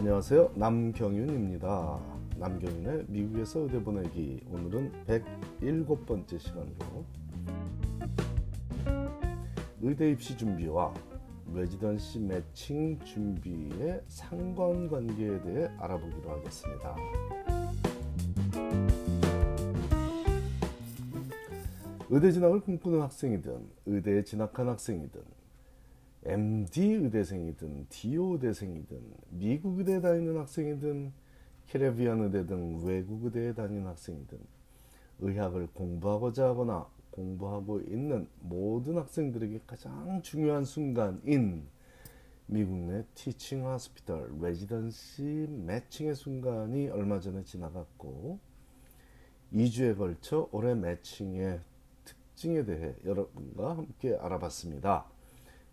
안녕하세요. 남경윤입니다. 남경윤의 미국에서 의대 보내기 오늘은 107번째 시간으로 의대 입시 준비와 레지던시 매칭 준비의 상관관계에 대해 알아보기로 하겠습니다. 의대 진학을 꿈꾸는 학생이든 의대에 진학한 학생이든 MD 의대생이든 DO 의대생이든 미국 의대에 다니는 학생이든 캐리비안 의대 등 외국 의대에 다니는 학생이든 의학을 공부하고자 하거나 공부하고 있는 모든 학생들에게 가장 중요한 순간인 미국 내 티칭 하스피털 레지던시 매칭의 순간이 얼마 전에 지나갔고 2주에 걸쳐 올해 매칭의 특징에 대해 여러분과 함께 알아봤습니다.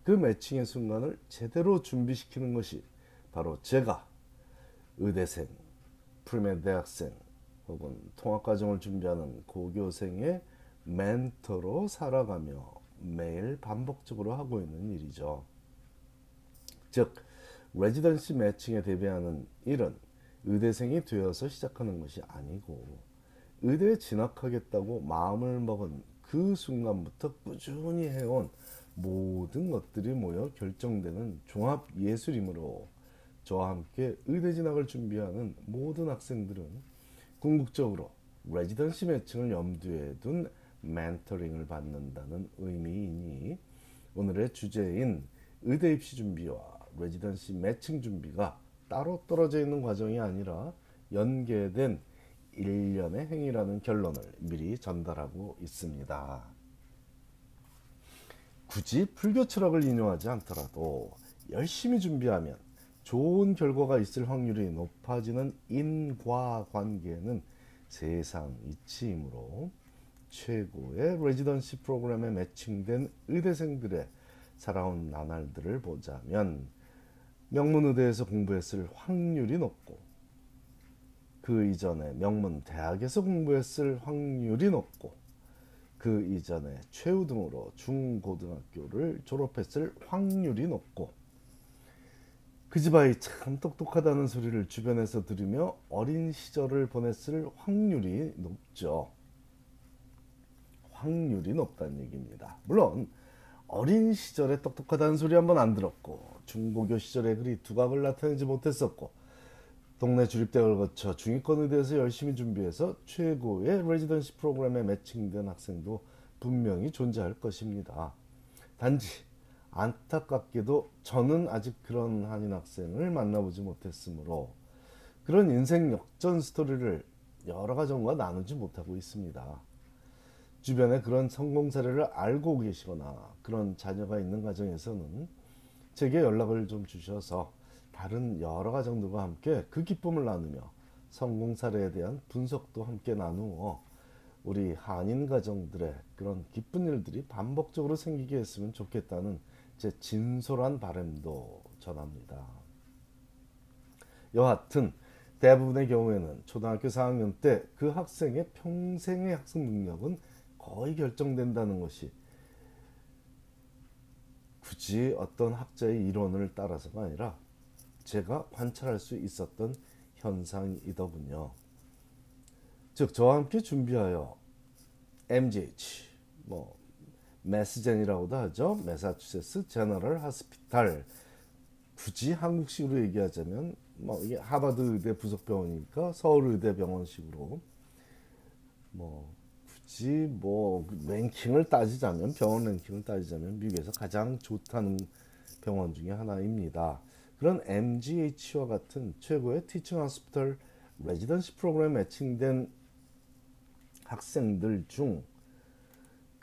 그 매칭의 순간을 제대로 준비시키는 것이 바로 제가 의대생, 프리메 대학생 혹은 통합과정을 준비하는 고교생의 멘토로 살아가며 매일 반복적으로 하고 있는 일이죠. 즉, 레지던시 매칭에 대비하는 일은 의대생이 되어서 시작하는 것이 아니고 의대에 진학하겠다고 마음을 먹은 그 순간부터 꾸준히 해온 모든 것들이 모여 결정되는 종합 예술이므로 저와 함께 의대 진학을 준비하는 모든 학생들은 궁극적으로 레지던시 매칭을 염두에 둔 멘토링을 받는다는 의미이니 오늘의 주제인 의대 입시 준비와 레지던시 매칭 준비가 따로 떨어져 있는 과정이 아니라 연계된 일련의 행위라는 결론을 미리 전달하고 있습니다. 굳이 불교 철학을 인용하지 않더라도 열심히 준비하면 좋은 결과가 있을 확률이 높아지는 인과관계는 세상 이치이므로 최고의 레지던시 프로그램에 매칭된 의대생들의 살아온 나날들을 보자면 명문의대에서 공부했을 확률이 높고 그 이전에 명문 대학에서 공부했을 확률이 높고 그 이전에 최우 등으로 중고등학교를 졸업했을 확률이 높고 그 집 아이 참 똑똑하다는 소리를 주변에서 들으며 어린 시절을 보냈을 확률이 높죠. 확률이 높다는 얘기입니다. 물론 어린 시절에 똑똑하다는 소리 한 번 안 들었고 중고교 시절에 그리 두각을 나타내지 못했었고 동네 주립대학을 거쳐 중위권 의대에서 열심히 준비해서 최고의 레지던시 프로그램에 매칭된 학생도 분명히 존재할 것입니다. 단지 안타깝게도 저는 아직 그런 한인 학생을 만나보지 못했으므로 그런 인생 역전 스토리를 여러 가정과 나누지 못하고 있습니다. 주변에 그런 성공 사례를 알고 계시거나 그런 자녀가 있는 가정에서는 제게 연락을 좀 주셔서 다른 여러 가정들과 함께 그 기쁨을 나누며 성공 사례에 대한 분석도 함께 나누어 우리 한인 가정들의 그런 기쁜 일들이 반복적으로 생기게 했으면 좋겠다는 제 진솔한 바람도 전합니다. 여하튼 대부분의 경우에는 초등학교 4학년 때 그 학생의 평생의 학습 능력은 거의 결정된다는 것이 굳이 어떤 학자의 이론을 따라서가 아니라 제가 관찰할 수 있었던 현상이더군요. 즉 저와 함께 준비하여 MGH 뭐 메스젠이라고도 하죠. 메사추세츠 제너럴 하스피탈 굳이 한국식으로 얘기하자면 뭐 이게 하버드 의대 부속 병원이니까 서울 의대 병원식으로 뭐 굳이 뭐 랭킹을 따지자면 병원 랭킹을 따지자면 미국에서 가장 좋다는 병원 중에 하나입니다. 그런 MGH와 같은 최고의 티칭 하스피털 레지던시 프로그램 매칭된 학생들 중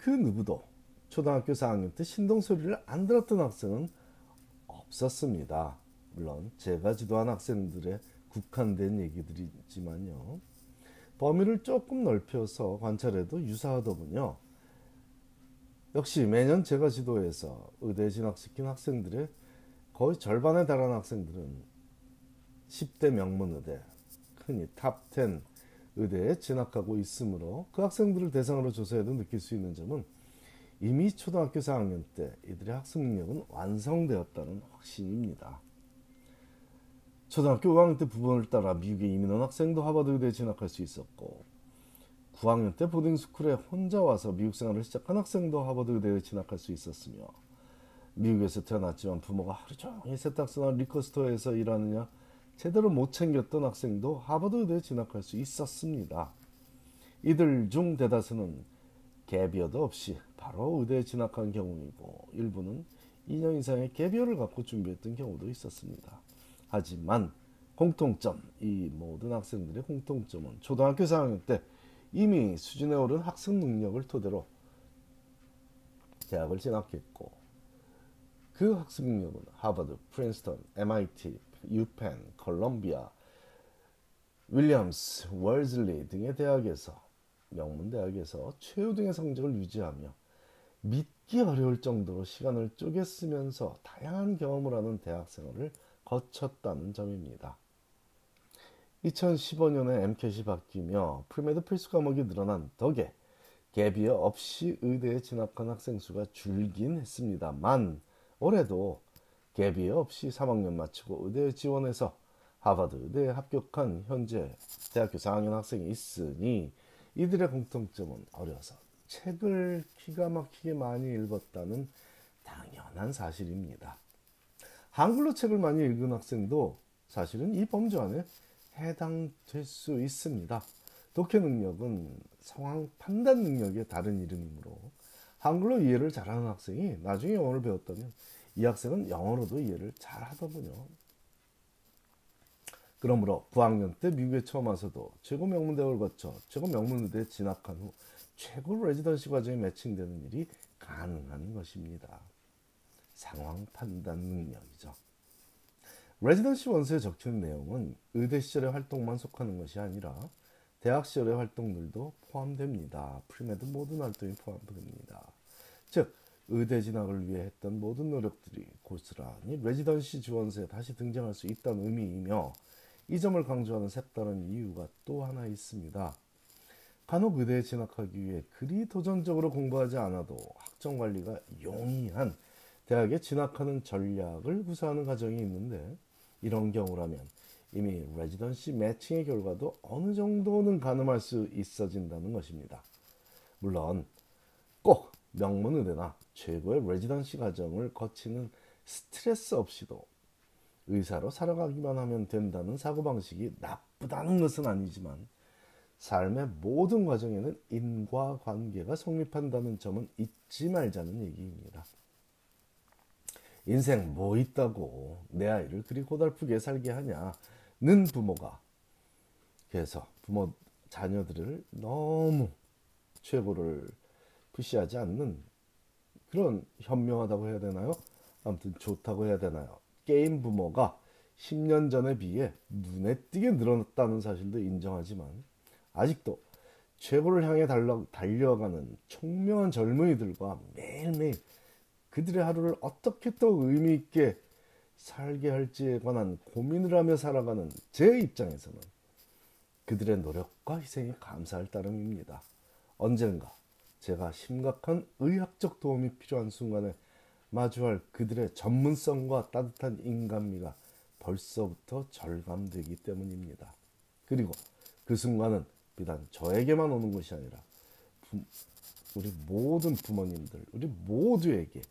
그 누구도 초등학교 4학년 때 신동 소리를 안 들었던 학생은 없었습니다. 물론 제가 지도한 학생들의 국한된 얘기들이지만요. 범위를 조금 넓혀서 관찰해도 유사하더군요. 역시 매년 제가 지도해서 의대 진학시킨 학생들의 거의 절반에 달하는 학생들은 10대 명문 의대, 흔히 top 10 의대에 진학하고 있으므로 그 학생들을 대상으로 조사해도 느낄 수 있는 점은 이미 초등학교 4학년 때 이들의 학습 능력은 완성되었다는 확신입니다. 초등학교 5학년 때 부모를 따라 미국에 이민한 학생도 하버드 의대에 진학할 수 있었고 9학년 때 보딩스쿨에 혼자 와서 미국 생활을 시작한 학생도 하버드 의대에 진학할 수 있었으며 미국에서 태어났지만 부모가 하루 종일 세탁소나 리커스토어에서 일하느냐 제대로 못 챙겼던 학생도 하버드 의대에 진학할 수 있었습니다. 이들 중 대다수는 갭이어도 없이 바로 의대에 진학한 경우이고 일부는 2년 이상의 갭이어를 갖고 준비했던 경우도 있었습니다. 하지만 공통점, 이 모든 학생들의 공통점은 초등학교 4학년 때 이미 수준에 오른 학습 능력을 토대로 대학을 진학했고 그 학습 능력은 하버드, 프린스턴, MIT, 유펜, 컬럼비아, 윌리엄스, 웰즐리 등의 대학에서 명문 대학에서 최우등의 성적을 유지하며 믿기 어려울 정도로 시간을 쪼개 쓰면서 다양한 경험을 하는 대학 생활을 거쳤다는 점입니다. 2015년에 MCAT이 바뀌며 premed 필수 과목이 늘어난 덕에 gap year 없이 의대에 진학한 학생 수가 줄긴 했습니다만 올해도 갭이어 없이 3학년 마치고 의대에 지원해서 하버드 의대에 합격한 현재 대학교 4학년 학생이 있으니 이들의 공통점은 어려서 책을 기가 막히게 많이 읽었다는 당연한 사실입니다. 한글로 책을 많이 읽은 학생도 사실은 이 범주 안에 해당될 수 있습니다. 독해 능력은 상황 판단 능력의 다른 이름이므로 한글로 이해를 잘하는 학생이 나중에 영어를 배웠다면 이 학생은 영어로도 이해를 잘하더군요. 그러므로 9학년 때 미국에 처음 와서도 최고 명문대학을 거쳐 최고 명문의대에 진학한 후 최고 레지던시 과정에 매칭되는 일이 가능한 것입니다. 상황 판단 능력이죠. 레지던시 원서에 적히는 내용은 의대 시절의 활동만 속하는 것이 아니라 대학 시절의 활동들도 포함됩니다. Premed 모든 활동이 포함됩니다. 즉 의대 진학을 위해 했던 모든 노력들이 고스란히 residency 지원서에 다시 등장할 수 있다는 의미이며 이 점을 강조하는 색다른 이유가 또 하나 있습니다. 간혹 의대에 진학하기 위해 그리 도전적으로 공부하지 않아도 학점 관리가 용이한 대학에 진학하는 전략을 구사하는 가정이 있는데 이런 경우라면 이미 레지던시 매칭의 결과도 어느 정도는 가늠할 수 있어진다는 것입니다. 물론 꼭 명문의대나 최고의 레지던시 과정을 거치는 스트레스 없이도 의사로 살아가기만 하면 된다는 사고방식이 나쁘다는 것은 아니지만 삶의 모든 과정에는 인과관계가 성립한다는 점은 잊지 말자는 얘기입니다. 인생 뭐 있다고 내 아이를 그리 고달프게 살게 하냐 는 부모가 그래서 부모 자녀들을 너무 최고를 푸시하지 않는 그런 현명하다고 해야 되나요? 아무튼 좋다고 해야 되나요? 게임 부모가 10년 전에 비해 눈에 띄게 늘어났다는 사실도 인정하지만 아직도 최고를 향해 달려, 달려가는 총명한 젊은이들과 매일매일 그들의 하루를 어떻게 또 의미 있게 살게 할지에 관한 고민을 하며 살아가는 제 입장에서는 그들의 노력과 희생이 감사할 따름입니다. 언젠가 제가 심각한 의학적 도움이 필요한 순간에 마주할 그들의 전문성과 따뜻한 인간미가 벌써부터 절감되기 때문입니다. 그리고 그 순간은 비단 저에게만 오는 것이 아니라 부, 우리 모든 부모님들, 우리 모두에게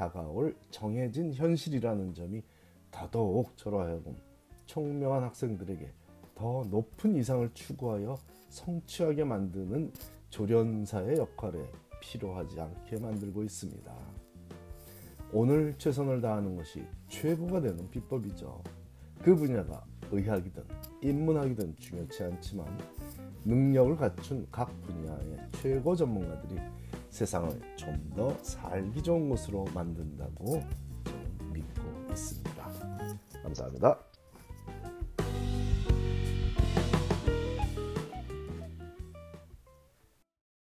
다가올 정해진 현실이라는 점이 더더욱 저로 하여금 총명한 학생들에게 더 높은 이상을 추구하여 성취하게 만드는 조련사의 역할에 필요하지 않게 만들고 있습니다. 오늘 최선을 다하는 것이 최고가 되는 비법이죠. 그 분야가 의학이든 인문학이든 중요치 않지만 능력을 갖춘 각 분야의 최고 전문가들이 세상을 좀 더 살기 좋은 곳으로 만든다고 믿고 있습니다. 감사합니다.